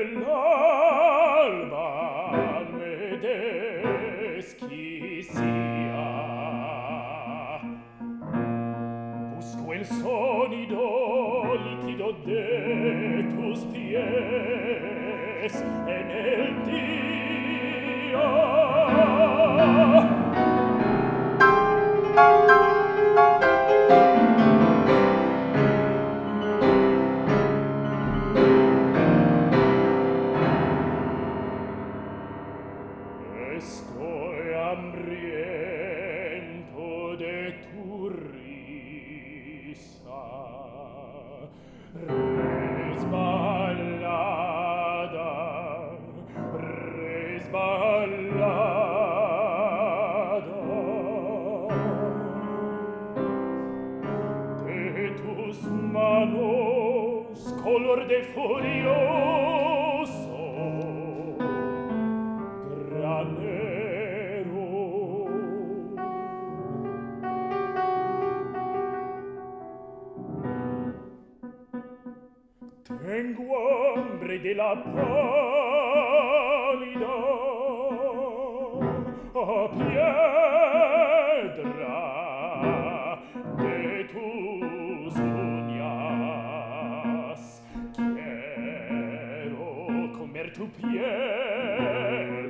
nell'alba medeschi sia busco il sonido liquido de tus pies en el día. hambriento de tu risa resbalada resbalada. De tus manos color de furio enguombre de la pallida piedra de tus uñas. Quiero comer tu piel.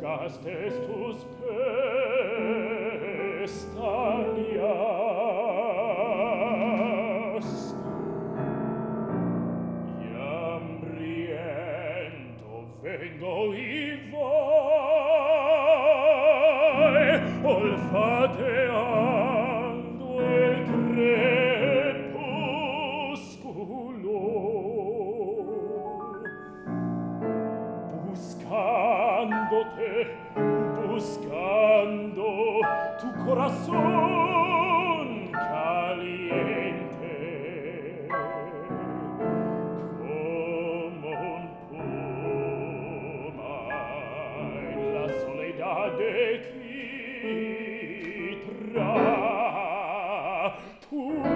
Gastestus pestalias. Iam riento vengo i voi Olfateam buscando te, buscando tu corazón caliente. Como un puma en la soledad de Quitra, tu